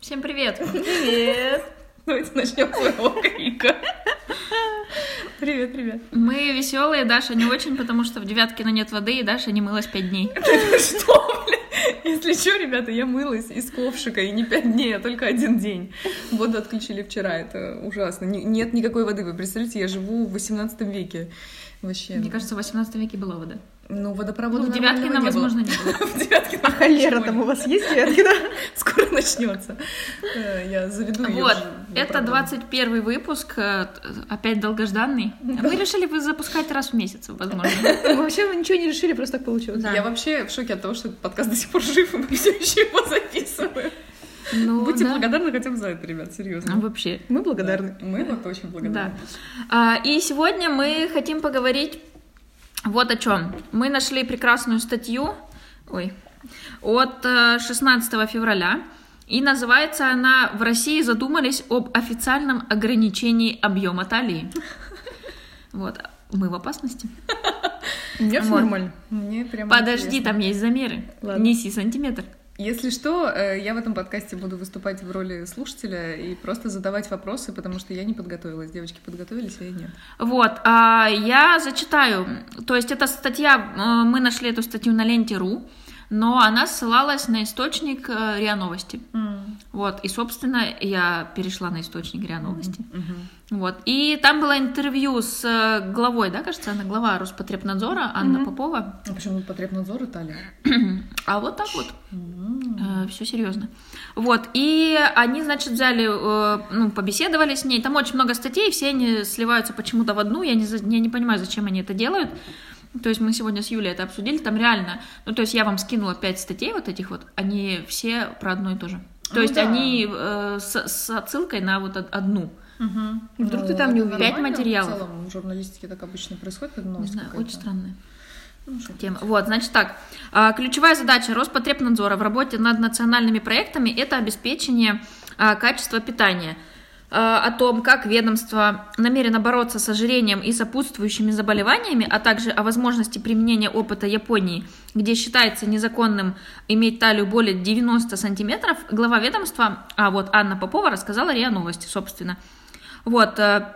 Всем привет! Привет! Давайте начнем с своего крика. Привет, привет. Мы веселые, Даша не очень, потому что в Девяткино нет воды, и Даша не мылась пять дней. Что, бля? Если что, ребята, я мылась из ковшика, и не пять дней, а только один день. Воду отключили вчера, это ужасно. Не- Нет никакой воды, вы представляете, я живу в 18 веке. Вообще. Мне кажется, в 18 веке была вода. Ну, водопровода Ну, в Девяткино, не было. возможно, не было. В Девяткино А холера там у вас есть, девятки, да? Скоро начнется. Э, Я заведу Вот, это водопровод. 21 выпуск, э, опять долгожданный. Мы решили вы запускать раз в месяц, возможно. Мы вообще ничего не решили, просто так получилось. Да. Я вообще в шоке от того, что этот подкаст до сих пор жив, и мы все еще его записываем. Ну, Будьте да. благодарны хотя бы за это, ребят, серьезно. Ну, Вообще. Мы благодарны. Да, Мы вот очень Да. благодарны. А, И сегодня мы хотим поговорить вот о чем. Мы нашли прекрасную статью ой, от э, 16 февраля. И называется она «В России задумались об официальном ограничении объема талии». Вот. Мы в опасности. Нет, Вот. нормально. Мне прям Подожди, интересно. там есть замеры. Ладно. Неси сантиметр. Если что, э, я в этом подкасте буду выступать в роли слушателя и просто задавать вопросы, потому что я не подготовилась. Девочки подготовились, а я нет. Вот, а, я зачитаю. То есть эта статья, э, мы нашли эту статью на ленте.ру, но она ссылалась на источник э, РИА Новости. Вот, и, собственно, я перешла на источник РИА Новости. Вот, и там было интервью с э, главой, да, кажется, она глава Роспотребнадзора, Анна Попова. А почему Потребнадзор Италия? А вот так вот. все серьезно. Вот, и они, значит, взяли, э, ну, побеседовали с ней. Там очень много статей, все они сливаются почему-то в одну. Я не, я не понимаю, зачем они это делают. То есть мы сегодня с Юлей это обсудили, там реально, ну, то есть я вам скинула пять статей вот этих вот, они все про одно и то же. То Ну есть да. они э, с, с отсылкой на вот од- одну. Вдруг ты там не увидел. Пять материалов. В целом в журналистике так обычно происходит, когда Не новость знаю, какая-то. очень странная. Ну, тема. Вот, значит так. А, Ключевая задача Роспотребнадзора в работе над национальными проектами – это обеспечение а, качества питания. А, О том, как ведомство намерено бороться с ожирением и сопутствующими заболеваниями, а также о возможности применения опыта Японии, где считается незаконным иметь талию более 90 сантиметров, глава ведомства, а вот Анна Попова рассказала РИА Новости, собственно. Вот, э,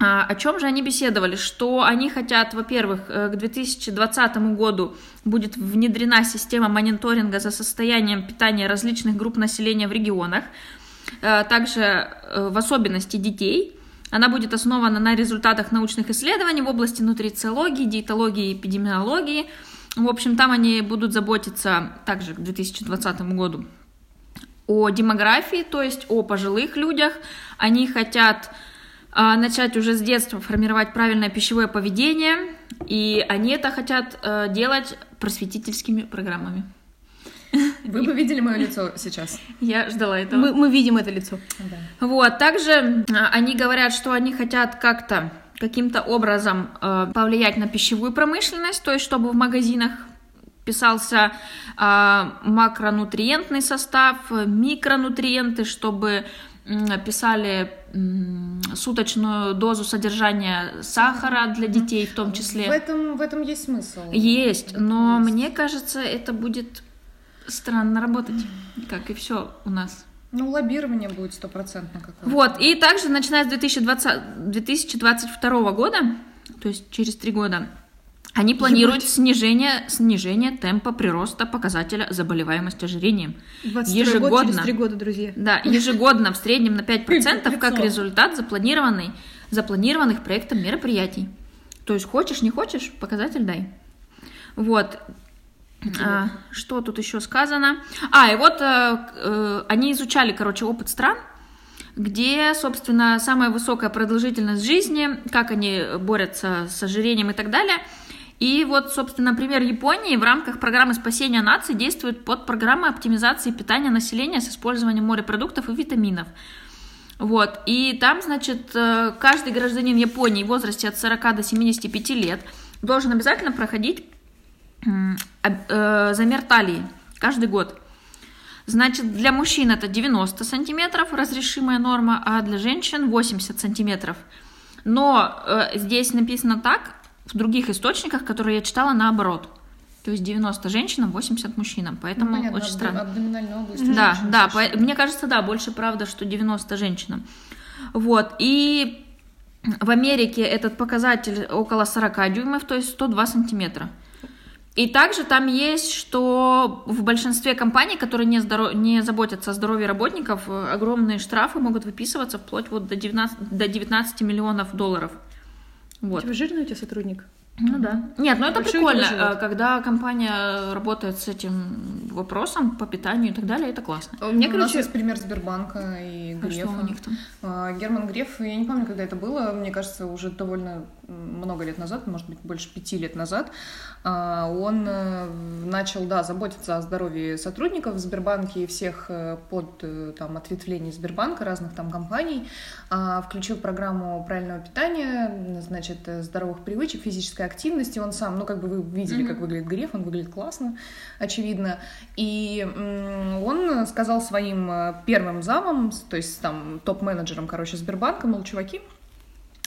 а, О чем же они беседовали? Что они хотят, во-первых, э, к 2020 году будет внедрена система мониторинга за состоянием питания различных групп населения в регионах, э, также э, в особенности детей. Она будет основана на результатах научных исследований в области нутрициологии, диетологии и эпидемиологии. В общем, там они будут заботиться также к 2020 году о демографии, то есть о пожилых людях. Они хотят а, начать уже с детства формировать правильное пищевое поведение, и они это хотят э, делать просветительскими программами. Вы бы видели мое лицо сейчас. Я ждала этого. Мы, мы видим это лицо. Вот, также а, они говорят, что они хотят как-то каким-то образом э, повлиять на пищевую промышленность, то есть чтобы в магазинах писался а, макронутриентный состав, э, микронутриенты, чтобы писали суточную дозу содержания сахара для детей в том В числе. этом, в этом есть смысл. Есть, но Есть. мне кажется, это будет странно работать, как и все у нас. Ну, лоббирование будет стопроцентно какое-то. Вот, и также начиная с 2020, 2022 года, то есть через три года, они планируют снижение, снижение темпа прироста показателя заболеваемости ожирением. 22 год Ежегодно. через три года, друзья. Да, ежегодно в среднем на 5% Лицо. как результат запланированной, запланированных проектом мероприятий. То есть хочешь, не хочешь, показатель дай. Вот. А, что тут еще сказано? А, и вот э, э, они изучали, короче, опыт стран, где, собственно, самая высокая продолжительность жизни, как они борются с ожирением и так далее. И вот, собственно, например, Японии в рамках программы спасения наций действует под программой оптимизации питания населения с использованием морепродуктов и витаминов. Вот, и там, значит, э, каждый гражданин Японии в возрасте от 40 до 75 лет должен обязательно проходить замер талии каждый год. Значит, для мужчин это 90 сантиметров разрешимая норма, а для женщин 80 сантиметров. Но э, здесь написано так, в других источниках, которые я читала, наоборот. То есть 90 женщинам, 80 мужчинам. Поэтому Ну, понятно, очень странно. абдоминальная область. Да, женщин да, по- мне кажется, да, больше правда, что 90 женщинам. Вот, и в Америке этот показатель около 40 дюймов, то есть 102 сантиметра. И также там есть, что в большинстве компаний, которые не, здоро- не заботятся о здоровье работников, э, огромные штрафы могут выписываться вплоть вот до 19, до 19 миллионов долларов. Вот. Типа жирный у тебя сотрудник? Ну да. Нет, ну это Большой у прикольно, э, когда компания работает с этим вопросом по питанию и так далее, это классно. У меня, у нас короче, есть пример Сбербанка и А Грефа. что у них там? А, Герман Греф, я не помню, когда это было, мне кажется, уже довольно много лет назад, может быть, больше пяти лет назад, а, он э, начал, да, заботиться о здоровье сотрудников в Сбербанке и всех э, под э, там, ответвлений Сбербанка, разных там компаний, а, включил программу правильного питания, значит, здоровых привычек, физической активности. Он сам, ну, как бы вы видели, как выглядит Греф, он выглядит классно, очевидно. И он сказал своим первым замам, с- то есть там топ-менеджерам, короче, Сбербанка, мол, чуваки,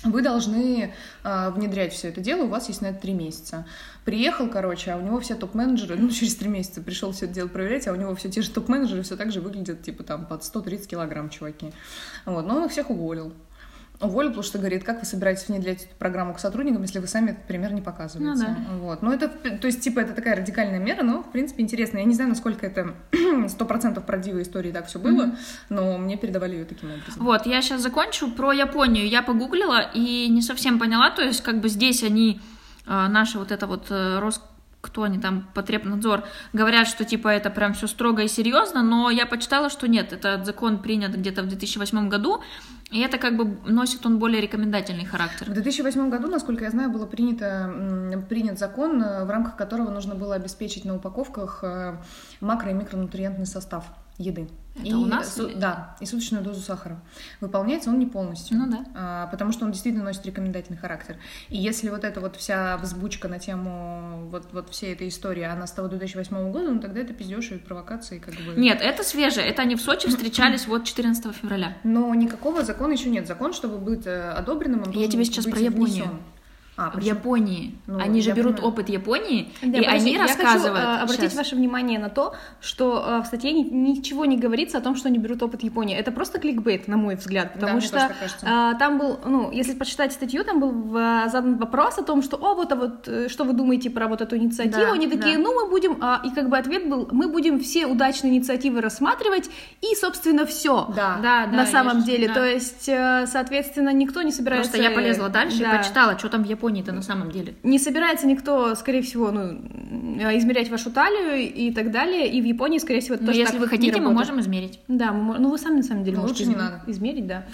вы должны э, внедрять все это дело, у вас есть на это три месяца. Приехал, короче, а у него все топ-менеджеры, ну, через три месяца пришел все это дело проверять, а у него все те же топ-менеджеры все так же выглядят, типа, там, под 130 килограмм, чуваки. Вот, но он их всех уволил. Уволил, потому что говорит, как вы собираетесь внедрять эту программу к сотрудникам, если вы сами этот пример не показываете. Ну да. Вот. Ну, это, то есть, типа, это такая радикальная мера, но, в принципе, интересно. Я не знаю, насколько это сто процентов правдивой истории так все было, но мне передавали ее таким образом. Вот, я сейчас закончу. Про Японию я погуглила и не совсем поняла, то есть как бы здесь они, э, наши вот это вот э, Рос... кто они там, Потребнадзор, говорят, что типа это прям все строго и серьезно, но я почитала, что нет, этот закон принят где-то в 2008 году, и это как бы носит он более рекомендательный характер. В 2008 году, насколько я знаю, было принято, принят закон, э, в рамках которого нужно было обеспечить на упаковках э, макро- и микронутриентный состав еды. Это и у нас су- или- Да, и суточную дозу сахара. Выполняется он не полностью. Ну да. А, потому что он действительно носит рекомендательный характер. И если вот эта вот вся взбучка на тему вот, вот всей этой истории, она с того 2008 года, ну тогда это пиздеж и провокации как бы... Нет, это свежее, это они в Сочи встречались вот 14 февраля. Но никакого закона еще нет. Закон, чтобы быть э, одобренным, он Я тебе сейчас про Японию. внесен. А, В? Японии. Ну, они же я берут понимаю. опыт Японии, Да, и подожди, они я рассказывают. хочу э, обратить Щас. ваше внимание на то, что э, в статье ни- ничего не говорится о том, что они берут опыт Японии. Это просто кликбейт, на мой взгляд, потому мне что э, там был, ну, если почитать статью, там был э, задан вопрос о том, что, о, вот, а вот, э, что вы думаете про вот эту инициативу? Да, они такие, да. ну, мы будем, а, и как бы ответ был, мы будем все удачные инициативы рассматривать, и, собственно, все. Да. Да, да, на самом я ж- деле, да. то есть, э, соответственно, никто не собирается... Просто я полезла дальше Да. и почитала, что там в Японии-то на самом деле. Не собирается никто, скорее всего, ну, э, измерять вашу талию и так далее. И в Японии, скорее всего, это Но тоже если вы хотите, мы можем измерить. Да, мы ну вы сами на самом деле Ну, можете лучше не надо. измерить, да.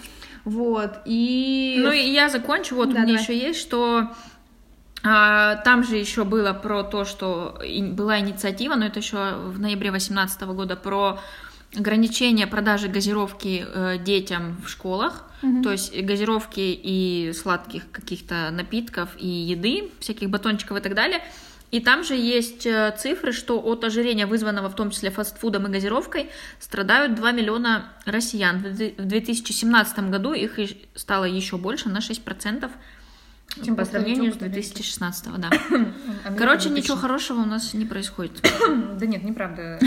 Вот, и... Ну и я закончу. Вот Да, у меня давай. еще есть, что а, там же еще было про то, что была инициатива, но это еще в ноябре 2018 года про ограничение продажи газировки э, детям в школах, то есть газировки и сладких каких-то напитков и еды, всяких батончиков и так далее. И там же есть э, цифры, что от ожирения, вызванного в том числе фастфудом и газировкой, страдают 2 миллиона россиян. В две- в 2017 году их стало еще больше, на 6%, Тем по сравнению с опыта Америки. 2016, да. Америка Короче, 2000. ничего хорошего у нас не происходит. Да нет, неправда.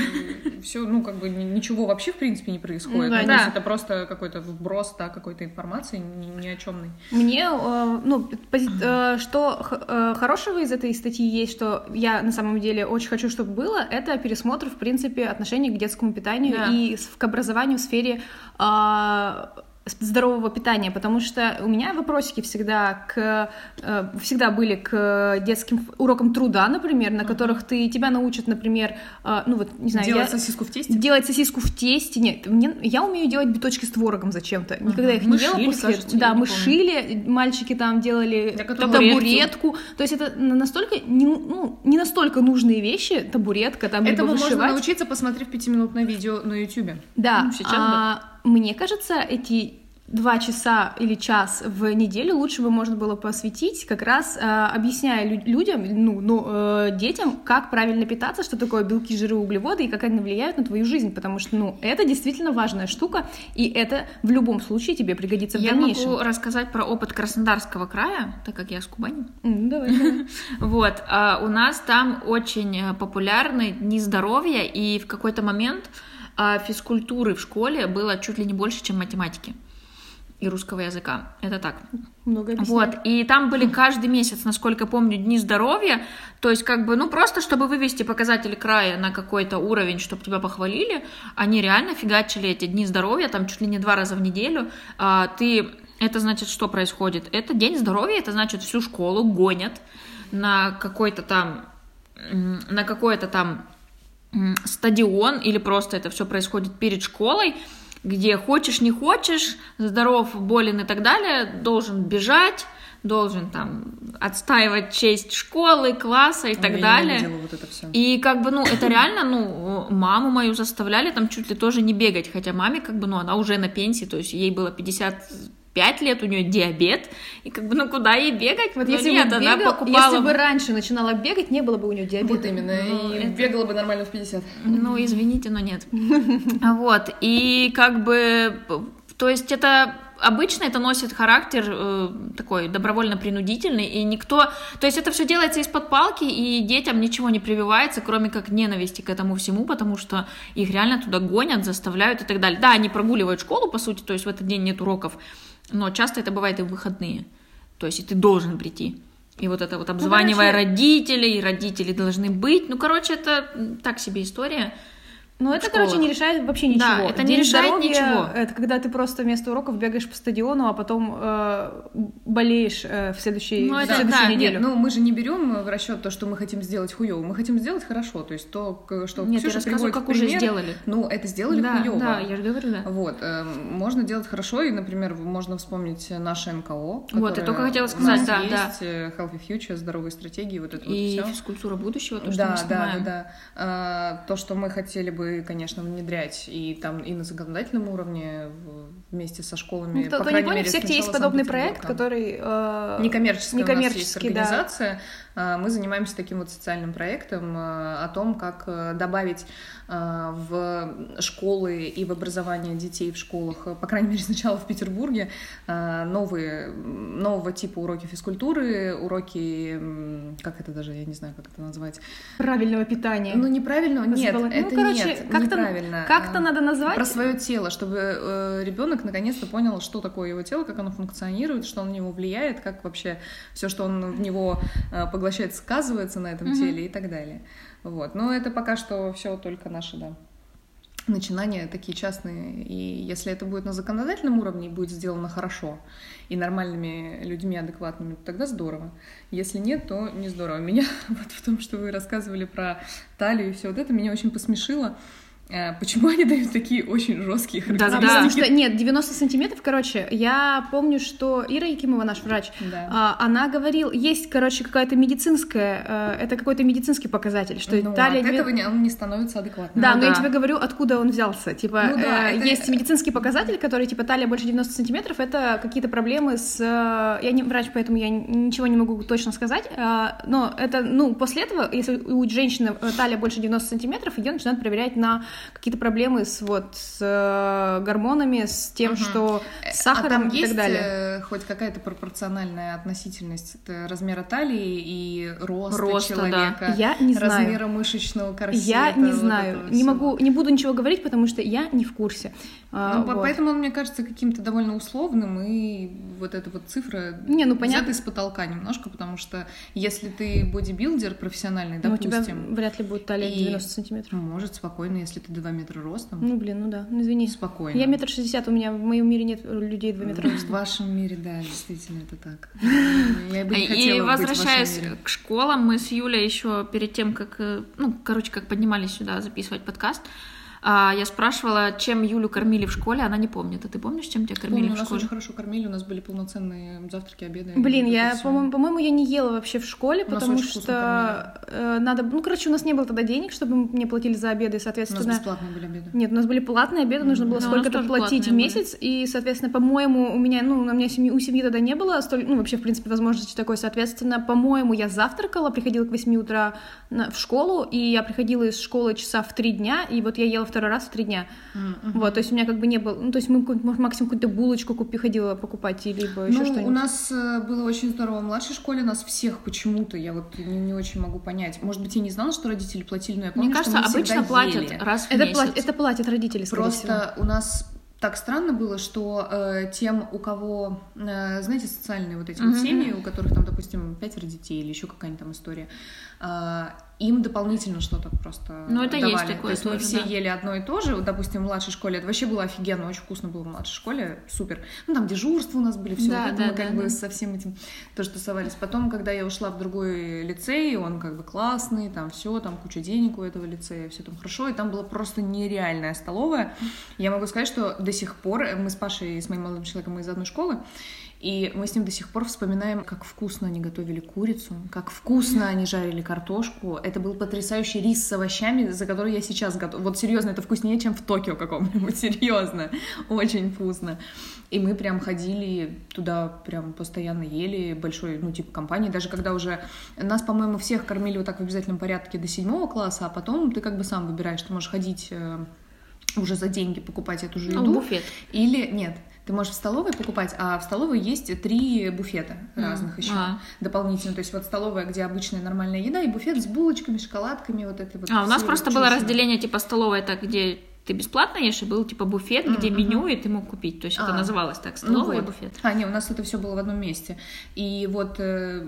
Все, ну, как бы ни- ничего вообще, в принципе, не происходит. Ну да, да. то есть это просто какой-то вброс, да, какой-то информации ни, ни о чемной. Мне, э, ну, пози- э, что х- э, хорошего из этой статьи есть, что я на самом деле очень хочу, чтобы было, это пересмотр, в принципе, отношений к детскому питанию Да. и к образованию в сфере э, с- здорового питания, потому что у меня вопросики всегда к э, всегда были к детским урокам труда, например, на которых ты тебя научат, например, э, ну вот не знаю, Делать я- сосиску в тесте? Делать сосиску в тесте. Нет, мне, я умею делать биточки с творогом зачем-то. Никогда их Мы не делала шили, после. кажется, да, мы помню. шили, мальчики там делали Так это табуретку. То есть это на- настолько не, ну, не настолько нужные вещи, табуретка, там Этому можно научиться, посмотрев пятиминутное видео на Ютубе. Да. Ну, сейчас а, Мне кажется, эти два часа или час в неделю лучше бы можно было посвятить, как раз а, объясняя лю- людям, ну, ну, э, э, детям, как правильно питаться, что такое белки, жиры, углеводы и как они влияют на твою жизнь, потому что, ну, это действительно важная штука, и это в любом случае тебе пригодится в Я дальнейшем. могу рассказать про опыт Краснодарского края, так как я с Кубани. Давай. Вот, а у нас там очень э, популярны дни здоровья, и в какой-то момент а, физкультуры в школе было чуть ли не больше, чем математики и русского языка. Это так. Много объясняет. Вот, и там были каждый месяц, насколько помню, дни здоровья, то есть как бы, ну просто чтобы вывести показатели края на какой-то уровень, чтобы тебя похвалили, они реально фигачили эти дни здоровья, там чуть ли не два раза в неделю, А, ты, это значит, что происходит? Это день здоровья, это значит всю школу гонят на какой-то там, на какой-то там стадион или просто это все происходит перед школой, где хочешь, не хочешь, здоров, болен и так далее, должен бежать, должен там отстаивать честь школы, класса и так я далее. вот это все. И как бы, ну, это реально, ну, маму мою заставляли там чуть ли тоже не бегать, хотя маме как бы, ну, она уже на пенсии, то есть ей было 55 лет, у нее диабет, и как бы, ну, куда ей бегать? Вот Ну, если, нет, бы она бегал- покупала... если бы раньше начинала бегать, не было бы у нее диабета. Вот именно, Ну, и это- бегала бы нормально в 50. Ну, извините, но нет. Вот, и как бы, то есть это обычно это носит характер э, такой добровольно-принудительный, и никто... То есть это все делается из-под палки, и детям ничего не прививается, кроме как ненависти к этому всему, потому что их реально туда гонят, заставляют и так далее. Да, они прогуливают школу, по сути, то есть в этот день нет уроков, но часто это бывает и в выходные. То есть и ты должен прийти. И вот это вот обзванивая короче- родителей, родители должны быть. Ну, короче, это так себе история. Но это, школах. короче, не решает вообще ничего. Да, это не День решает здоровья ничего. Это когда ты просто вместо уроков бегаешь по стадиону, а потом э, болеешь э, в, следующей, Ну, в это следующую да, неделю. Нет, ну мы же не берем в расчет то, что мы хотим сделать хуево. Мы хотим сделать хорошо. То есть то, что Нет, я Ксюша рассказываю, приводит как в уже пример, сделали. Ну, это сделали да, хуево. да, я же говорю, да. Вот, э, можно делать хорошо, и, например, можно вспомнить наше НКО. Вот, я только хотела сказать, да, есть, э, Healthy Future, здоровые стратегии, вот это И вот все. физкультура будущего, то, что да, мы да, снимаем. да, да. А, то, что мы хотели бы, конечно, внедрять и там и на законодательном уровне в- вместе со школами. Ну, по не крайней мере, у всех есть подобный проект, который... э, Некоммерческая, у нас есть некоммерческий, да. А, Мы занимаемся таким вот социальным проектом а, о том, как э, добавить в школы и в образование детей в школах, э, по крайней мере, сначала в Петербурге, новые, нового типа уроки физкультуры, уроки, как это даже, я не знаю, как это назвать. правильного питания. Ну, неправильного, нет. Ну, это короче, нет, как-то- неправильно. Как-то надо назвать. про свое тело, чтобы ребенок наконец-то понял, что такое его тело, как оно функционирует, что на него влияет, как вообще все, что он в него э, поглощает, сказывается на этом Мгм. теле и так далее. Вот. Но это пока что все только наши, да, начинания такие частные. И если это будет на законодательном уровне и будет сделано хорошо и нормальными людьми адекватными, то тогда здорово. Если нет, то не здорово. Меня вот в том, что вы рассказывали про талию и все вот это, меня очень посмешило. Э, Почему они дают такие очень жесткие Да, А, да. потому что, нет, 90 сантиметров, короче, я помню, что Ира Якимова, наш врач, Да. а, она говорила, есть, короче, какая-то медицинская, э, это какой-то медицинский показатель, что Ну, талия... от этого не- он не становится адекватным. Да, Ну но я да. тебе говорю, откуда он взялся. Типа, Ну да, э, это- есть медицинский показатель, который, типа, талия больше 90 сантиметров, это какие-то проблемы с... Я не врач, поэтому я ничего не могу точно сказать, но это, ну, после этого, если у женщины талия больше 90 сантиметров, ее начинают проверять на какие-то проблемы с, вот, с э, гормонами, с тем, Мгм. что Э, с сахаром а там и есть так далее. э, хоть какая-то пропорциональная относительность это размера талии и роста, Роста, да. человека, Я не знаю. размера мышечного корсета. Я не знаю, не всего. могу, не буду ничего говорить, потому что я не в курсе. А, Ну, вот. поэтому он, мне кажется, каким-то довольно условным, и вот эта вот цифра Не, ну, взята понятно. из потолка немножко, потому что если ты бодибилдер профессиональный, Ну, у тебя допустим, вряд ли будет талия и- 90 сантиметров. может спокойно, если ты 2 метра ростом, Ну, блин, ну да, ну извини. спокойно. Я метр шестьдесят, у меня в моем мире нет людей 2 метра В роста. вашем мире, да, действительно, это так. Я бы не И быть в возвращаясь к школам, мы с Юлей еще перед тем, как, э, ну, короче, как поднимались сюда записывать подкаст, А, я спрашивала, чем Юлю кормили в школе, она не помнит. А ты помнишь, чем тебя кормили Помню, в нас школе? очень хорошо кормили, у нас были полноценные завтраки, обеды. Блин, я, по-моему, по-моему, я не ела вообще в школе, У нас потому что э, надо... Ну, короче, у нас не было тогда денег, чтобы мне платили за обеды, и, У нас соответственно... бесплатные были обеды. Нет, у нас были платные обеды, нужно было у нас сколько-то платить в месяц, и, соответственно, по-моему, у меня, ну, у меня семьи, у семьи тогда не было столь, ну, вообще, в принципе, возможности такой, соответственно, по-моему, я завтракала, приходила к 8 утра в школу, и я приходила из школы часа в 3 дня, и вот я ела второй раз в 3 дня. Вот, то есть у меня как бы не было, ну, то есть мы максимум какую-то булочку купи, ходила покупать, или либо еще ну, что-нибудь. у нас э, было очень здорово. В младшей школе нас всех почему-то, я вот не, не очень могу понять. Может быть, я не знала, что родители платили, но я помню, Мне кажется, что мы обычно платят ели. раз в это, месяц. платят, это платят родители, скорее всего. Просто у нас так странно было, что э, тем, у кого, э, знаете, социальные вот эти вот Мгм. семьи, у которых там, допустим, пятеро детей или еще какая-нибудь там история, э, им дополнительно что-то просто Ну, это давали. есть такое То есть мы тоже, все да. ели одно и то же. Вот, допустим, в младшей школе это вообще было офигенно, очень вкусно было в младшей школе, супер. Ну, там дежурства у нас были, все Да, вот да, мы как да, бы да. со всем этим тоже тусовались. Потом, когда я ушла в другой лицей, он как бы классный, там все, там куча денег у этого лицея, все там хорошо, и там была просто нереальная столовая. Я могу сказать, что до сих пор мы с Пашей, с моим молодым человеком, мы из одной школы, и мы с ним до сих пор вспоминаем, как вкусно они готовили курицу, как вкусно они жарили картошку. Это был потрясающий рис с овощами, за который я сейчас готова. Вот серьезно, это вкуснее, чем в Токио каком-нибудь, серьезно. Очень вкусно. И мы прям ходили туда, прям постоянно ели большой, ну, типа, компании. Даже когда уже нас, по-моему, всех кормили вот так в обязательном порядке до седьмого класса, а потом ты как бы сам выбираешь, ты можешь ходить э, уже за деньги покупать эту же Ну, еду. буфет. Или нет, ты можешь в столовой покупать, а в столовой есть три буфета разных еще А. дополнительно. То есть вот столовая, где обычная нормальная еда, и буфет с булочками, шоколадками, вот это вот. А, у нас просто было разделение типа столовая, так где ты бесплатно ешь, и был типа буфет, где Мгм, меню, и ты мог купить. То есть это А. называлось так, Ну столовая и вот. буфет. А, не, у нас это все было в одном месте. И вот э,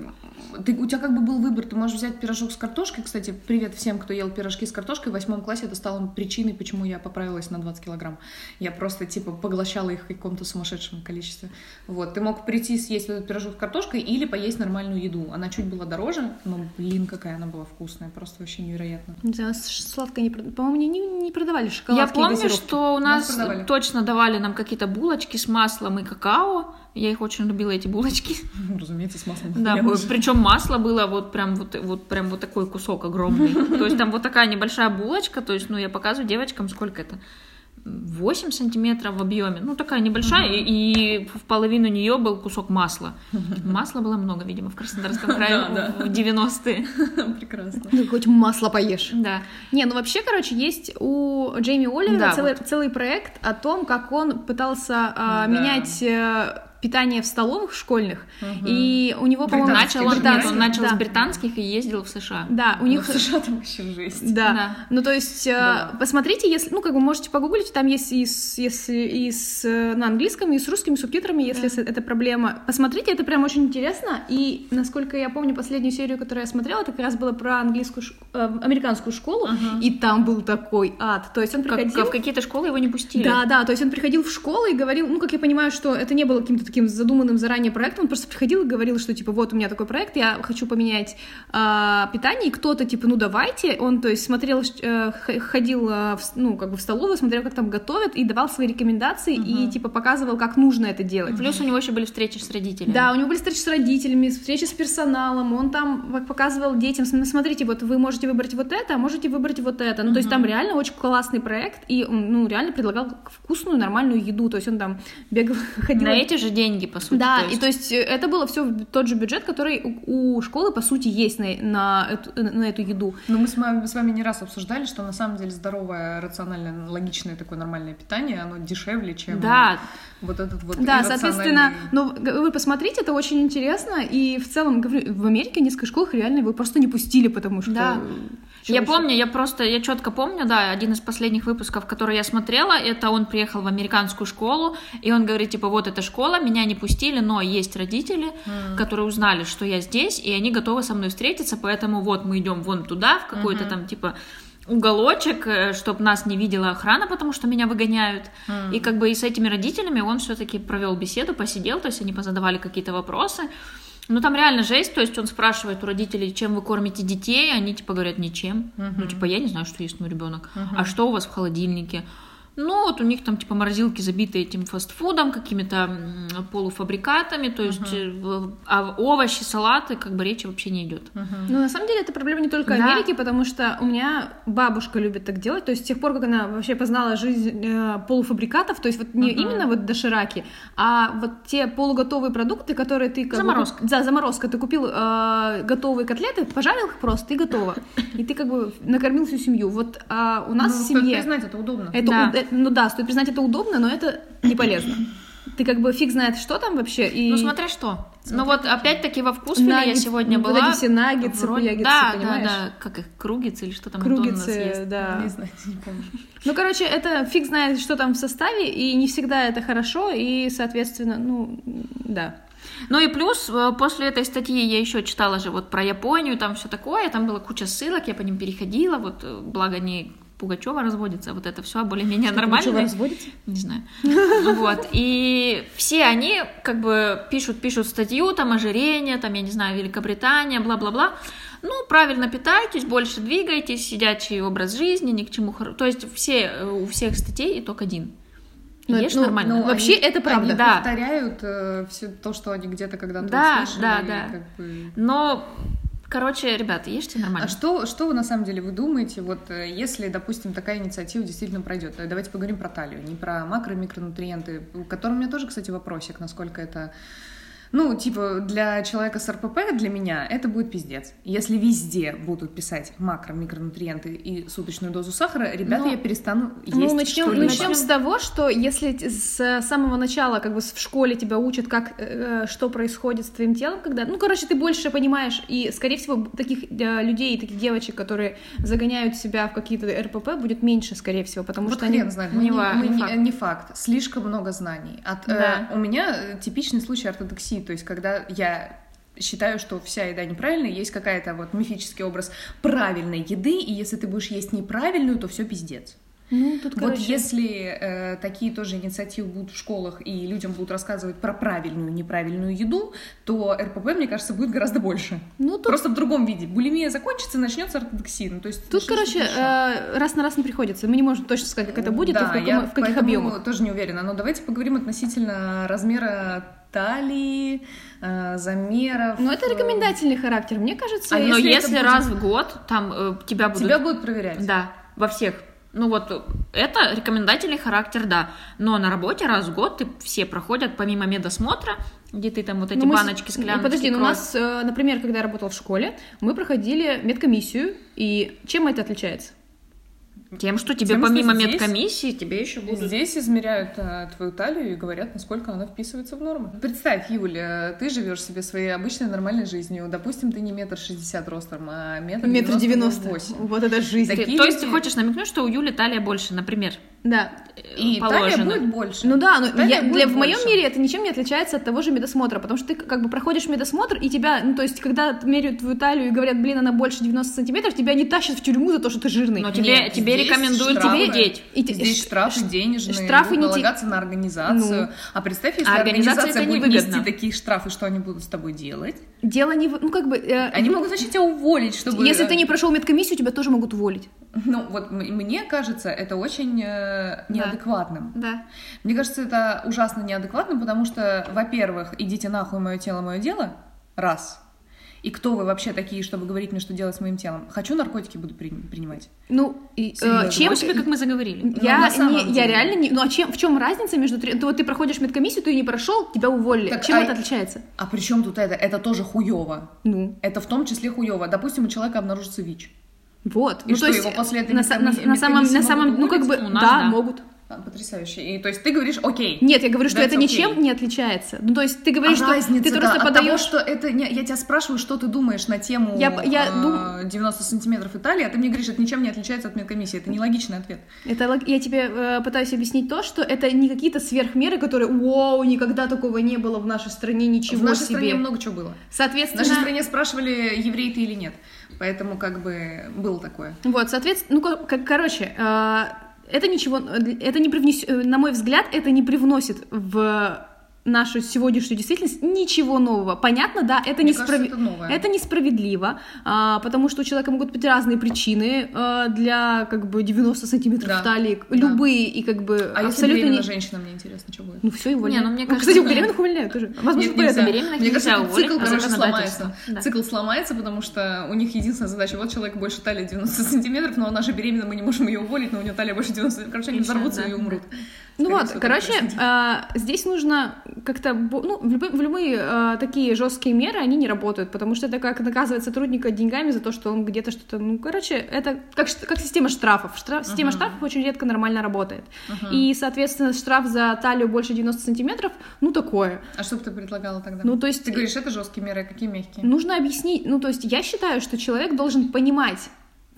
ты, у тебя как бы был выбор, ты можешь взять пирожок с картошкой. Кстати, привет всем, кто ел пирожки с картошкой. В восьмом классе это стало причиной, почему я поправилась на 20 килограмм. Я просто, типа, поглощала их в каком-то сумасшедшем количестве. Вот, ты мог прийти съесть этот пирожок с картошкой или поесть нормальную еду. Она чуть была дороже, но, блин, какая она была вкусная, просто вообще невероятно. Не знаю, с- сладкое не прод- По-моему, не, не, не продавали шоколадки Я помню, и газировки. что у Нас нас продавали. точно давали нам какие-то булочки с маслом и какао. Я их очень любила, эти булочки. Разумеется, с маслом. Да, причем масло было вот прям вот, вот прям вот такой кусок огромный. То есть там вот такая небольшая булочка, то есть, ну, я показываю девочкам, сколько это. 8 сантиметров в объеме, ну такая небольшая, и, и в половину нее был кусок масла. Масла было много, видимо, в Краснодарском крае Да, да. в 90-е. Прекрасно. Ну, хоть масло поешь. Да. Не, ну вообще, короче, есть у Джейми Оливера Да, целый, вот. целый проект о том, как он пытался а, Да. менять э, питание в столовых школьных. Мгм. И у него, по-моему, Начал нет, он начал да. с британских и ездил в США. Да, у У них... них в США там вообще жесть. Да. Да. ну то есть э, Да. посмотрите, если, ну как бы можете погуглить, там есть и, с, если и с, э, на английском, и с русскими субтитрами, если с- это проблема. Посмотрите, это прям очень интересно. И насколько я помню, последнюю серию, которую я смотрела, это как раз было про английскую, ш- э, американскую школу, и там был такой ад. То есть он Как- приходил. в какие-то школы его не пустили. Да, да, то есть он приходил в школу и говорил, ну, как я понимаю, что это не было каким-то таким задуманным заранее проектом, он просто приходил и говорил, что, типа, вот у меня такой проект, я хочу поменять а, питание, и кто-то, типа, ну, давайте, он, то есть, смотрел, э, ходил, а, в ну, как бы в столовую, смотрел, как там готовят, и давал свои рекомендации, и, типа, показывал, как нужно это делать. Плюс у него еще были встречи с родителями. Да, у него были встречи с родителями, встречи с персоналом, он там показывал детям, см- смотрите, вот вы можете выбрать вот это, а можете выбрать вот это. Ну, то есть там реально очень классный проект, и он, ну, реально предлагал вкусную, нормальную еду, то есть он там бегал, ходил... На эти же деньги, по сути. Да, то есть. и то есть э, это было все тот же бюджет, который у, у школы, по сути, есть на, на, эту, на эту еду. Но мы с вами, с вами не раз обсуждали, что на самом деле здоровое, рациональное, логичное такое нормальное питание, оно дешевле, чем Да, вот этот вот Да, соответственно, ну, вы посмотрите, это очень интересно, и в целом, говорю, в Америке несколько школ реально его просто не пустили, потому что... Да. Чё я вообще? помню, я просто, я четко помню, да, один из последних выпусков, который я смотрела, это он приехал в американскую школу, и он говорит, типа, вот эта школа, меня не пустили, но есть родители, которые узнали, что я здесь, и они готовы со мной встретиться, поэтому вот мы идем вон туда, в какой-то там, типа, уголочек, чтобы нас не видела охрана, потому что меня выгоняют. И как бы и с этими родителями он все-таки провел беседу, посидел, то есть они позадавали какие-то вопросы. Ну там реально жесть, то есть он спрашивает у родителей, чем вы кормите детей, они типа говорят ничем. Ну типа я не знаю, что ест мой ребенок. А что у вас в холодильнике? Ну, вот у них там типа морозилки забиты этим фастфудом, какими-то полуфабрикатами, то есть э, а овощи, салаты, как бы речи вообще не идет. Ну, на самом деле, это проблема не только Да. Америки, потому что у меня бабушка любит так делать. То есть с тех пор, как она вообще познала жизнь э, полуфабрикатов, то есть вот не именно вот дошираки, а вот те полуготовые продукты, которые ты... Как бы Заморозка. куп- да, заморозка. Ты купил э, готовые котлеты, пожарил их просто, и готово. И ты как бы накормил всю семью. Вот а, у нас Ну, в семье... признать, это удобно. Это, Да. Ну да, стоит признать, это удобно, но это не полезно. Ты как бы фиг знает, что там вообще. И... Ну, смотря что. ну, вот опять-таки во вкусвилле я сегодня вот была. эти все наггетсы, Вроде- хуяггетсы, да, понимаешь? да, да, как их, кругицы или что там Антон у нас Кругицы, ест. да. Не знаю, не помню. Ну, короче, это фиг знает, что там в составе, и не всегда это хорошо, и, соответственно, ну, да. Ну и плюс, э, после этой статьи я еще читала же вот про Японию, там все такое, там была куча ссылок, я по ним переходила, вот, э, благо не Пугачева разводится, вот это все более-менее нормально. разводите? Не знаю. Вот. И все они как бы пишут, пишут статью, там ожирение, там, я не знаю, Великобритания, бла-бла-бла. Ну, правильно питайтесь, больше двигайтесь, сидячий образ жизни, ни к чему. То есть все, э, у всех статей итог один. Ну, Ешь ну, нормально. ну, Вообще, это правда. Они Да. повторяют все то, что они где-то когда-то Да, услышали. да, и да. как бы- Но, короче, ребята, ешьте нормально. А что, что вы на самом деле вы думаете, вот э, если, допустим, такая инициатива действительно пройдет? Э, Давайте поговорим про талию, не про макро- и микронутриенты, у которого у меня тоже, кстати, вопросик, насколько это... Ну, типа, для человека с РПП, для меня, это будет пиздец. Если везде будут писать макро, микронутриенты и суточную дозу сахара, ребята, Ну, я перестану есть Ну, начнем, что-либо. начнем с того, что если с самого начала, как бы в школе тебя учат, как, э, что происходит с твоим телом, когда, ну, короче, ты больше понимаешь, и, скорее всего, таких э, людей, таких девочек, которые загоняют себя в какие-то РПП, будет меньше, скорее всего, потому Вот что хрен они... знает, Не мы не, мы не факт. не факт. Слишком много знаний. От, э, Да. у меня э, типичный случай ортодоксии, то есть когда я считаю, что вся еда неправильная, есть какая-то вот мифический образ правильной еды, и если ты будешь есть неправильную, то все пиздец. Ну, тут, Вот короче... если э, такие тоже инициативы будут в школах и людям будут рассказывать про правильную и неправильную еду, то РПП, мне кажется, будет гораздо больше. Ну, тут Просто в другом виде. Булимия закончится, начнется ортодоксия. Ну, то есть Тут, короче, э, раз на раз не приходится. Мы не можем точно сказать, как это будет и Да, в, каком- я в каких объемах. тоже не уверена. Но давайте поговорим относительно размера талии, э, замеров. Но это рекомендательный характер. Мне кажется, А Но если если, это будет- раз в год там э, тебя будут... Тебя будут проверять. Да, во всех. Ну вот, э, это рекомендательный характер, да. Но на работе раз в год ты все проходят, помимо медосмотра, где ты там вот эти Ну, мы баночки, скляночки, Подожди, ну у кровь. нас, э, например, когда я работала в школе, мы проходили медкомиссию, и чем это отличается? Тем, что тебе Тем, что помимо здесь- медкомиссии, тебе еще будут... Здесь измеряют э, твою талию и говорят, насколько она вписывается в нормы. Представь, Юля, ты живешь себе своей обычной нормальной жизнью. Допустим, ты не метр шестьдесят ростом, а метр Метр девяносто. восемь. Вот это жизнь. Ты- Такие то есть ты люди- хочешь намекнуть, что у Юли талия больше, например, Да. И положено. талия будет больше. Ну да, но Талия я- для- в моем мире это ничем не отличается от того же медосмотра, потому что ты как бы проходишь медосмотр, и тебя, ну то есть, когда меряют твою талию и говорят, блин, она больше 90 сантиметров, тебя не тащат в тюрьму за то, что ты жирный. Но тебе, Нет, тебе рекомендуют штрафы. похудеть. И те- Здесь ш- штрафы ш- денежные, штрафы не те- налагаться на организацию. Ну. А представь, если А организация организация будет нести такие штрафы, что они будут с тобой делать? Дело не в... Ну как бы... э, Они могут начать тебя уволить, чтобы... Если ты не прошел медкомиссию, тебя тоже могут уволить. Ну, вот мне кажется, это очень э, неадекватным. Да. Мне кажется, это ужасно неадекватным, потому что, во-первых, идите нахуй, мое тело, мое дело, раз. И кто вы вообще такие, чтобы говорить мне, что делать с моим телом? Хочу наркотики буду при- принимать. Ну, и, э, чем... Тебе, как мы заговорили. Я, Ну, на самом не, я реально не... Ну, а чем, в чем разница между... три- Ты, вот ты проходишь медкомиссию, ты не прошел, тебя уволили. Так, чем а- это отличается? А при чем тут это? Это тоже хуево. Ну, Это в том числе хуево. Допустим, у человека обнаружится ВИЧ. Вот. И ну, что, то есть, его после этой на, на- на самом, на самом, ну, как бы, уволить? У нас да, да. могут. А, Потрясающе. И то есть ты говоришь, окей. Нет, я говорю, что это ничем не отличается. Ну, то есть ты А говоришь, что разница ты просто от того, подаешь... что это... Не, я тебя спрашиваю, что ты думаешь на тему Я- я э, дум- 90 сантиметров Италии, а ты мне говоришь, это ничем не отличается от медкомиссии. Это нелогичный ответ. Это я тебе э, пытаюсь объяснить то, что это не какие-то сверхмеры, которые, вау, никогда такого не было в нашей стране, ничего в нашей себе. стране много чего было. В Соответственно, нашей стране спрашивали, еврей ты или нет. Поэтому как бы было такое. вот, соответственно, ну, как- короче, э, это ничего, это не привнес, э, на мой взгляд, это не привносит в нашу сегодняшнюю действительность ничего нового. Понятно, да, это, Мне несправ... кажется, это новое. это несправедливо, а, потому что у человека могут быть разные причины а, для как бы 90 сантиметров Да, талии, да. любые и как бы А если абсолютно беременна не... женщина, мне интересно, что будет? Ну все, его Не, ну, мне Ну, кажется, Кстати, у да. беременных увольняют тоже. Возможно, Нет, нельзя. поэтому. Беременных Мне кажется, этот уволить цикл, короче, сломается. Да. Цикл сломается, потому что у них единственная задача, вот человек больше талии 90 сантиметров, но она же беременна, мы не можем ее уволить, но у нее талия больше 90 сантиметров. Короче, они взорвутся да, и умрут. Ну вот, короче, а, здесь нужно как-то, ну, в любые, в любые а, такие жесткие меры они не работают, потому что это как наказывать сотрудника деньгами за то, что он где-то что-то, ну, короче, это как, как система штрафов. Штраф, система Мгм. штрафов очень редко нормально работает. Мгм. И, соответственно, штраф за талию больше 90 сантиметров, ну, такое. А что бы ты предлагала тогда? Ну, то есть Ты говоришь, это жесткие меры, а какие мягкие? нужно объяснить, ну, то есть я считаю, что человек должен понимать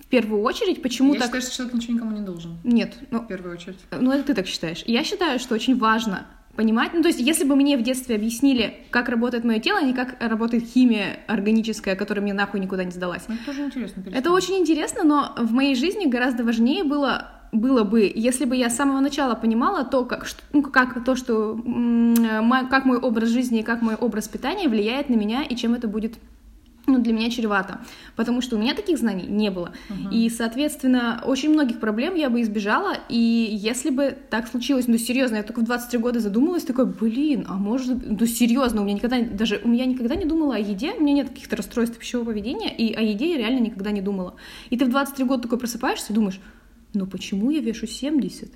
в первую очередь, почему Я так... считаю, что человек ничего никому не должен, Нет, ну, в первую очередь. Ну, это ты так считаешь. Я считаю, что очень важно понимать, ну, то есть, если бы мне в детстве объяснили, как работает мое тело, а не как работает химия органическая, которая мне нахуй никуда не сдалась. Ну, это тоже интересно. Это перестань. очень интересно, но в моей жизни гораздо важнее было было бы, если бы я с самого начала понимала то, как, ну, как то, что как мой образ жизни и как мой образ питания влияет на меня и чем это будет ну, для меня чревато, потому что у меня таких знаний не было. И, соответственно, очень многих проблем я бы избежала, и если бы так случилось, ну, серьезно, я только в 23 года задумалась, такой, блин, а может, ну, серьезно, у меня никогда, даже, у меня никогда не думала о еде, у меня нет каких-то расстройств пищевого поведения, и о еде я реально никогда не думала. И ты в 23 года такой просыпаешься и думаешь, ну, почему я вешу 70?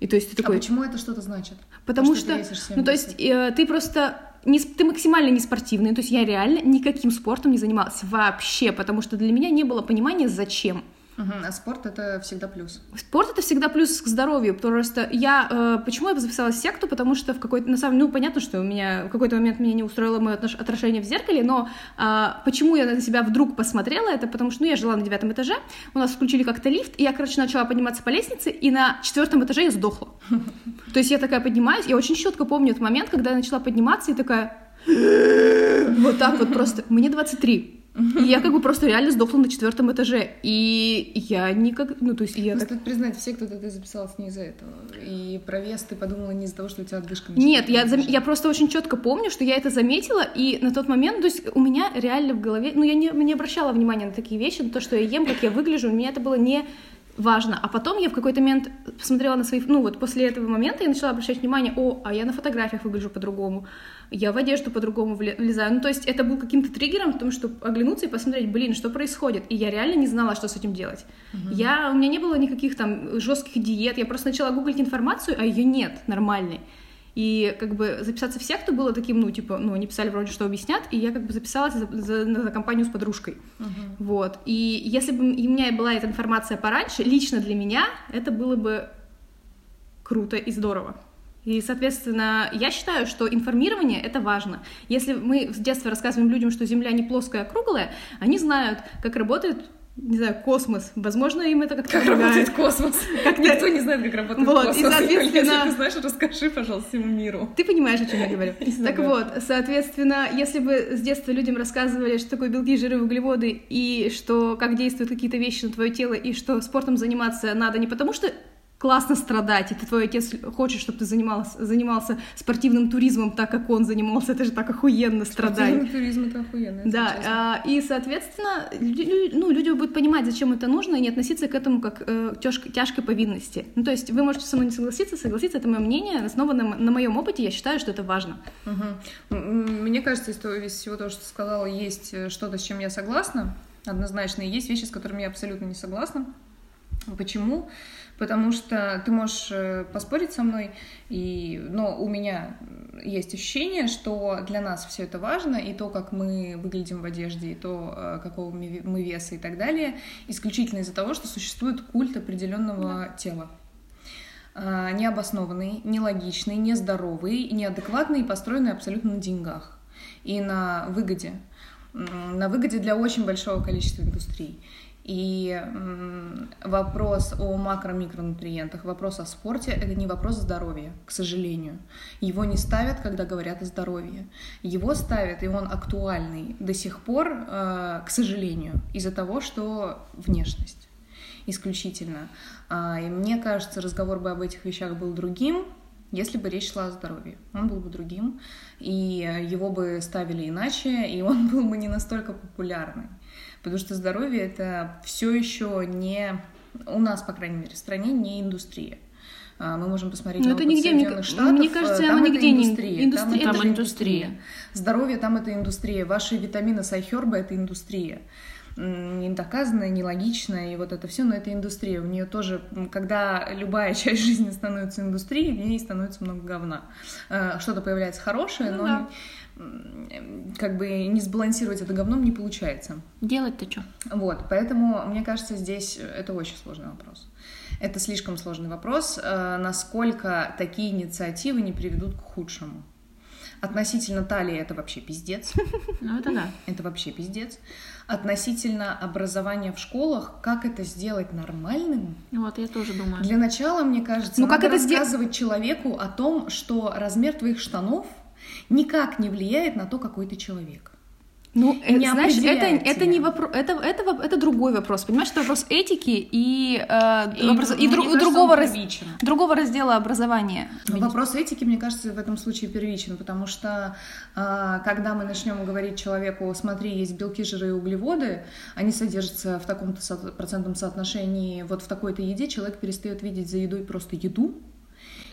И то есть ты А такой... почему это что-то значит? Потому То, что, весишь ну, то 70. есть э, ты просто не, ты максимально не спортивный, то есть я реально никаким спортом не занималась вообще, потому что для меня не было понимания, зачем. А спорт это всегда плюс. Спорт это всегда плюс к здоровью, просто я, э, почему я записалась в секту, потому что в какой-то, на самом ну, понятно, что у меня в какой-то момент меня не устроило мое отнош- отражение в зеркале, но а, почему я на себя вдруг посмотрела, это потому что, ну, я жила на девятом этаже, у нас включили как-то лифт, и я, короче, начала подниматься по лестнице, и на четвертом этаже я сдохла. То есть я такая поднимаюсь, я очень четко помню этот момент, когда я начала подниматься, и такая... Вот так вот просто. Мне 23. И я как бы просто реально сдохла на четвертом этаже. И я никак... Ну, то есть я Ну, так... стоит признать, все, кто ты записалась не из-за этого. И про вес ты подумала не из-за того, что у тебя отдышка Нет, я, зам- я просто очень четко помню, что я это заметила, и на тот момент, то есть у меня реально в голове, ну я не, не обращала внимания на такие вещи, на то, что я ем, как я выгляжу, у меня это было не важно. А потом я в какой-то момент посмотрела на свои, ну вот после этого момента я начала обращать внимание, о, а я на фотографиях выгляжу по-другому, я в одежду по-другому влезаю. Ну то есть это был каким-то триггером, потому что оглянуться и посмотреть, блин, что происходит. И я реально не знала, что с этим делать. Я, у меня не было никаких там жестких диет, я просто начала гуглить информацию, а ее нет нормальной. И как бы записаться в секту было таким, ну, типа, ну, они писали вроде, что объяснят, и я как бы записалась за, за- за компанию с подружкой. Вот. И если бы у меня была эта информация пораньше, лично для меня это было бы круто и здорово. И, соответственно, я считаю, что информирование — это важно. Если мы с детства рассказываем людям, что Земля не плоская, а круглая, они знают, как работает, не знаю, космос. Возможно, им это как-то Как помогает. работает космос? Как-то- Никто не знает, как работает Вот, и, космос. Юля, соответственно- Если ты знаешь, расскажи, пожалуйста, всему миру. Ты понимаешь, о чем я говорю. Так вот, соответственно, если бы с детства людям рассказывали, что такое белки, жиры, углеводы, и что как действуют какие-то вещи на твое тело, и что спортом заниматься надо не потому, что классно страдать, и ты твой отец хочет, чтобы ты занимался, занимался спортивным туризмом так, как он занимался, это же так охуенно страдать. Спортивный туризм это охуенно. Да, а, и, соответственно, лю- лю- ну, люди будут понимать, зачем это нужно, и не относиться к этому как э, тяжкой повинности. Ну, то есть вы можете со мной не согласиться, согласиться, это мое мнение, основано на, на моем опыте, я считаю, что это важно. М, Мне кажется, из всего того, что ты сказала, есть э, что-то, с чем я согласна, однозначно, и есть вещи, с которыми я абсолютно не согласна. Почему? Потому что ты можешь э, поспорить со мной, и... но у меня есть ощущение, что для нас все это важно, и то, как мы выглядим в одежде, и то, э, какого мы ве- мы веса и так далее, исключительно из-за того, что существует культ определенного тела а, необоснованный, нелогичный, нездоровый, неадекватный и построенный абсолютно на деньгах и на выгоде. На выгоде для очень большого количества индустрий. И вопрос о макро-микронутриентах, вопрос о спорте — это не вопрос здоровья, к сожалению. Его не ставят, когда говорят о здоровье. Его ставят, и он актуальный до сих пор, э, к сожалению, из-за того, что внешность исключительно. А, И мне кажется, разговор бы об этих вещах был другим, если бы речь шла о здоровье. Он был бы другим, и его бы ставили иначе, и он был бы не настолько популярный. Потому что здоровье это все еще не у нас, по крайней мере, в стране не индустрия. А, мы можем посмотреть Но на это нигде, Соединенных мне, Штатов. мне кажется, там это нигде не индустрия. индустрия. Там, Там это индустрия. Здоровье там это индустрия. Ваши витамины сайхерба это индустрия. М, Не доказанная, нелогичная, и вот это все, но это индустрия. У нее тоже, когда любая часть жизни становится индустрией, в ней становится много говна. Э, Что-то появляется хорошее, Ну но да. как бы не сбалансировать это говном не получается. Делать-то что? Вот, поэтому, мне кажется, здесь это очень сложный вопрос. Это слишком сложный вопрос, э, насколько такие инициативы не приведут к худшему. Относительно талии это вообще пиздец. Ну, это да. Это вообще пиздец. Относительно образования в школах, как это сделать нормальным? Вот, я тоже думаю. Для начала, мне кажется, Ну, надо как это рассказывать человеку о том, что размер твоих штанов никак не влияет на то, какой ты человек. Ну, э, не знаешь, это, это не вопрос, это, это, это другой вопрос, понимаешь, это вопрос этики и, э, И, образ- и друг- кажется, другого, раз- другого раздела образования. Вопрос этики, мне кажется, в этом случае первичен, потому что а, когда мы начнем говорить человеку, смотри, есть белки, жиры и углеводы, они содержатся в таком-то со- процентном соотношении, вот в такой-то еде, человек перестает видеть за едой просто еду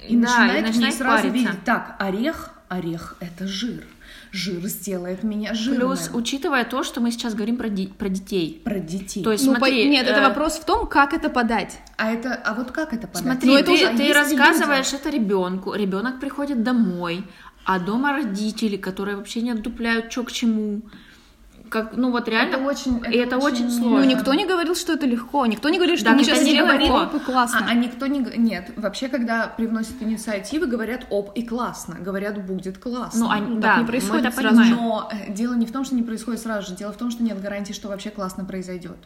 и Да, начинает, и начинает сразу париться. видеть, так, орех, орех — это жир, жир сделает меня жирным. Плюс, учитывая то, что мы сейчас говорим про, ди- про детей. Про детей. То есть, Ну, смотри, по- нет, это э, вопрос в том, как это подать. а это, а вот как это подать? Смотри, Ну, это ты, уже- ты рассказываешь людям- это ребенку, ребенок приходит домой, а дома родители, которые вообще не отдупляют, что к чему. Как, ну вот реально, Это очень- это это очень, очень- сложно. Ну, никто не говорил, что это легко, никто не говорил, что Да, мы сейчас не сделаем говорил. оп, и классно. А, а никто не... Нет, вообще, когда привносят инициативы, говорят «оп» и «классно», говорят «будет классно». Ну, а- так да, не мы происходит это сразу. понимаем. Но э, дело не в том, что не происходит сразу же, дело в том, что нет гарантии, что вообще классно произойдет.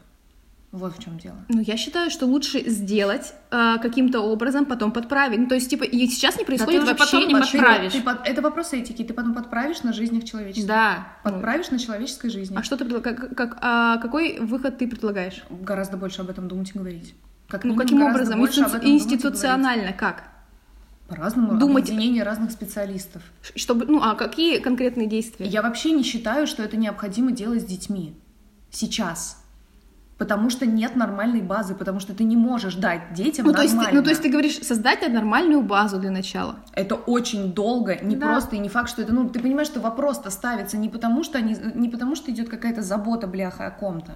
Вот в чем дело. Ну, я считаю, что лучше сделать э, каким-то образом, потом подправить. Ну, то есть, типа, и сейчас не происходит уже вообще не подправишь. Ты под- Это вопрос этики, ты потом подправишь на жизнях человеческих. Да. Подправишь на человеческой жизни. А что ты как, как- а какой выход ты предлагаешь? Гораздо больше об этом думать и говорить. Как Ну, каким образом? Институ- институционально как? По-разному. Думать- Объединение разных специалистов. Чтобы, ну, а какие конкретные действия? Я вообще не считаю, что это необходимо делать с детьми. Сейчас. Потому что нет нормальной базы, потому что ты не можешь дать детям ну, то есть, ты, нормально. ну, то есть ты говоришь, создать нормальную базу для начала. Это очень долго, не Да. просто и не факт, что это, ну, ты понимаешь, что вопрос-то ставится не потому, что они, не потому, что идет какая-то забота, бляха, о ком-то.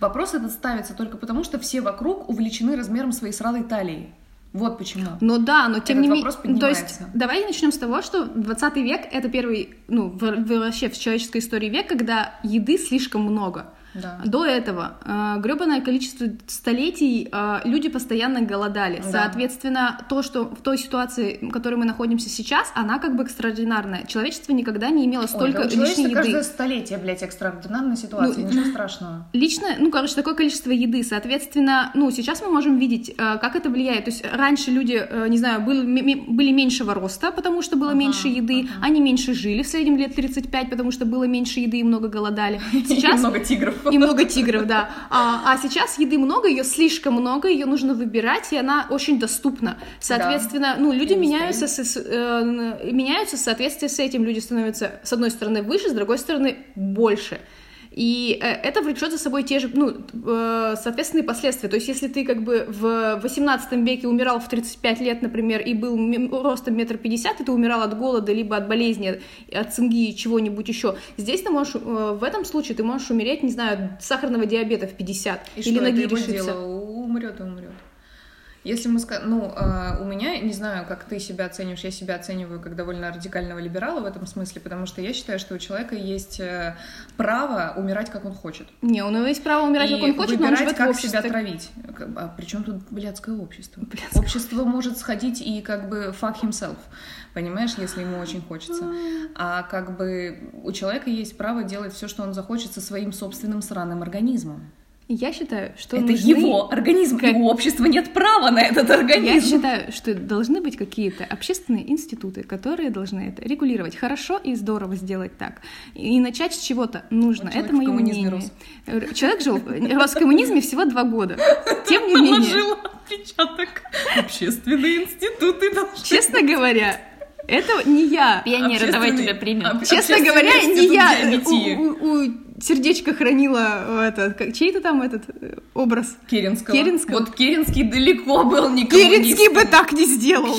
Вопрос этот ставится только потому, что все вокруг увлечены размером своей сралой талии. Вот почему. Ну да, но тем Этот не менее... ну, То есть, давай начнем с того, что 20 век — это первый, ну, в- вообще в человеческой истории век, когда еды слишком много. Да. До этого э, гребаное количество столетий э, люди постоянно голодали. Да. Соответственно, то, что в той ситуации, в которой мы находимся сейчас, она как бы экстраординарная. Человечество никогда не имело Ой, столько да у лишней еды. каждое столетие, блядь, экстраординарная ситуация, Ну, ничего страшного. Лично, ну, короче, такое количество еды, соответственно, ну, сейчас мы можем видеть, э, как это влияет. То есть раньше люди, э, не знаю, были, были меньшего роста, потому что было Ага, меньше еды, ага. они меньше жили, в среднем лет 35, потому что было меньше еды и много голодали. Сейчас много тигров. И много тигров, да. А, а сейчас еды много, ее слишком много, ее нужно выбирать, и она очень доступна. Соответственно, ну, люди меняются, с- э, меняются в соответствии с этим. Люди становятся, с одной стороны, выше, с другой стороны, больше. И э, это влечет за собой те же, ну, э, соответственные последствия. То есть, если ты как бы в 18 веке умирал в 35 лет, например, и был ростом метр пятьдесят, и ты умирал от голода, либо от болезни, от цинги и чего-нибудь еще. Здесь ты можешь, э, в этом случае ты можешь умереть, не знаю, от сахарного диабета в 50. И или что, ноги решиться. дело, умрет и умрет. Если мы скажем, ну, э, у меня, не знаю, как ты себя оцениваешь, я себя оцениваю как довольно радикального либерала в этом смысле, потому что я считаю, что у человека есть э, право умирать, как он хочет. Не, у него есть право умирать, и как он хочет, но он живет в как обществе. себя травить. А при чем тут блядское общество? Блядское. Общество может сходить и как бы fuck himself, понимаешь, если ему очень хочется. А как бы у человека есть право делать все, что он захочет со своим собственным сраным организмом. Я считаю, что Это нужны- его организм, как- у общества нет права на этот Я организм. считаю, что должны быть какие-то общественные институты, которые должны это регулировать. Хорошо и здорово сделать так. И начать с чего-то нужно. Вот это мое мнение. Человек жил, рос в коммунизме всего два года. Тем не менее, Жила. Отпечаток. Общественные институты должны Честно говоря, это не я. Пионеры, давай тебя примем. Честно говоря, не я. диабетии. У, у- у сердечко хранила э, этот, как, чей-то там этот э, образ. Керенского. Керенского. Вот Керенский далеко был не Керенский бы так не сделал.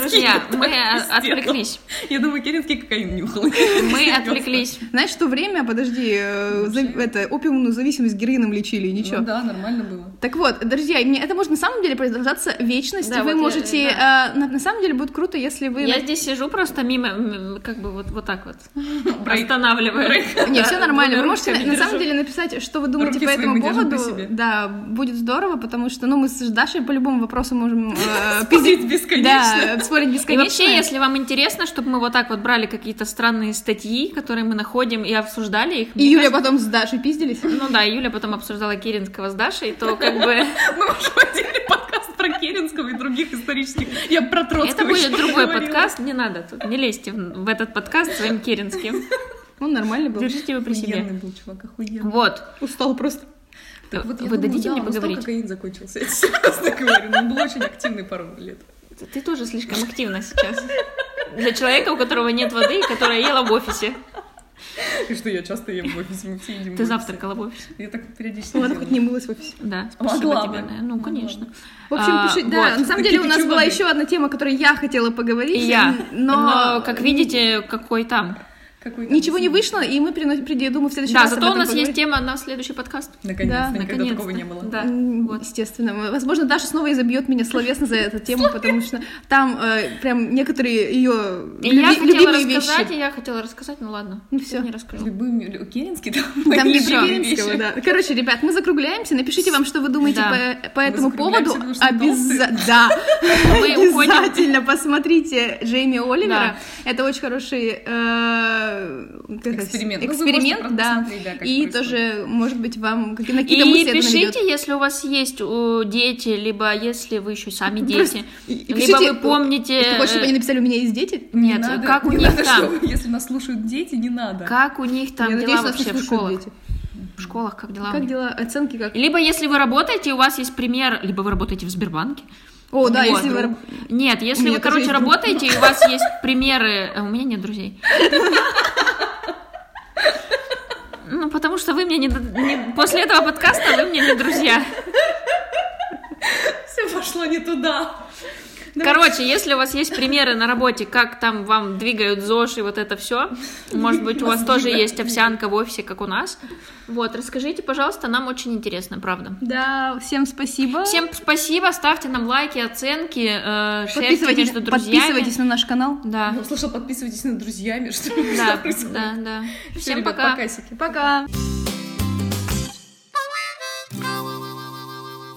Друзья, мы отвлеклись. Я думаю, Керенский кокаин нюхал. Мы отвлеклись. Знаешь, в то время, подожди, э, это, опиумную зависимость героином лечили, ничего. Ну да, нормально было. Так вот, друзья, мне это может на самом деле продолжаться вечность. Вы можете... на, самом деле будет круто, если вы... Я здесь сижу просто мимо, как бы вот, так вот, останавливаю. Не, все нормально. Вы можете на, самом деле написать, что вы думаете Руки по этому поводу. Да, будет здорово, потому что, ну, мы с Дашей по любому вопросу можем э, Спорить пиздить- бесконечно. Да, спорить И бесконечно. вообще, если вам интересно, чтобы мы вот так вот брали какие-то странные статьи, которые мы находим, и обсуждали их, И Юля кажется- потом с Дашей пиздились. Ну да, Юля потом обсуждала Керенского с Дашей, то как бы Мы можем отдельный подкаст про Керенского и других исторических. Я про Троцкого это будет другой подкаст, не надо тут, не лезьте в в этот подкаст своим Керенским. Он нормальный был. Держите его при себе. Охуенный был чувак, охуенный. Вот. Устал просто. Так вот, я Вы думаю, дадите да, мне поговорить? только кокаин закончился, я серьезно говорю. но Он был очень активный пару лет. Ты тоже слишком активна сейчас. Для человека, у которого нет воды и которая ела в офисе. И что я часто ем в офисе, мы все едим Ты завтракала в офисе. Я так периодически Ладно, хоть не мылась в офисе. Да, спасибо Могла тебе. бы. Ну, Могла конечно. В общем, А, пишите, да, вот. на самом деле у нас была еще одна тема, о которой я хотела поговорить. И я. Но, Но, как видите, какой там. Какой там ничего не вышло, и мы приносим, думаю, в следующий Да, раз об зато у нас есть поговорим. тема на следующий подкаст. Наконец-то, Да, никогда наконец-то. такого не было. Да. Вот. Естественно. Возможно, Даша снова изобьет меня словесно за эту тему, потому что там э, прям некоторые ее И я хотела рассказать, и я хотела рассказать, ну ладно. Ну я всё. Не расскажу. Любым Керенский там Там Керенского, да. Короче, ребят, мы закругляемся. Напишите вам, что вы думаете Да. по, по этому поводу. потому что Обяза- Да. Обязательно посмотрите Джейми Оливера. Да. Это очень хороший Эксперимент. Ну, эксперимент, можете да. да, как И происходит. тоже, может быть, вам какие-то И мысли наведёт. пишите, если у вас есть э, дети, либо если вы еще сами Просто- дети, и- и либо пишите, вы помните... Ты хочешь, чтобы они написали, у меня есть дети? Не Нет, надо- как у не них надо, там? что- Если нас слушают дети, не надо. Как у них там Я дела надеюсь, не вообще в школах? дети. В школах как дела? у Как дела? Оценки как? Либо если вы работаете, у вас есть пример, либо вы работаете в Сбербанке. О, да, Вот. если вы... Нет, если вы, короче, друг. работаете, и у вас есть примеры... а У меня нет друзей. Ну, потому что вы мне не... не- После этого подкаста вы мне не друзья. Все пошло не туда. Короче, если у вас есть примеры на работе, как там вам двигают ЗОЖ и вот это все, может быть, у вас тоже есть овсянка в офисе, как у нас. Вот, расскажите, пожалуйста, нам очень интересно, правда. Да, всем спасибо. Всем спасибо, ставьте нам лайки, оценки, э, шерьте подписывайтесь, между друзьями. подписывайтесь на наш канал. Да, Я услышала, подписывайтесь на друзьями, что ли? да, да, да. Всем пока. Пока.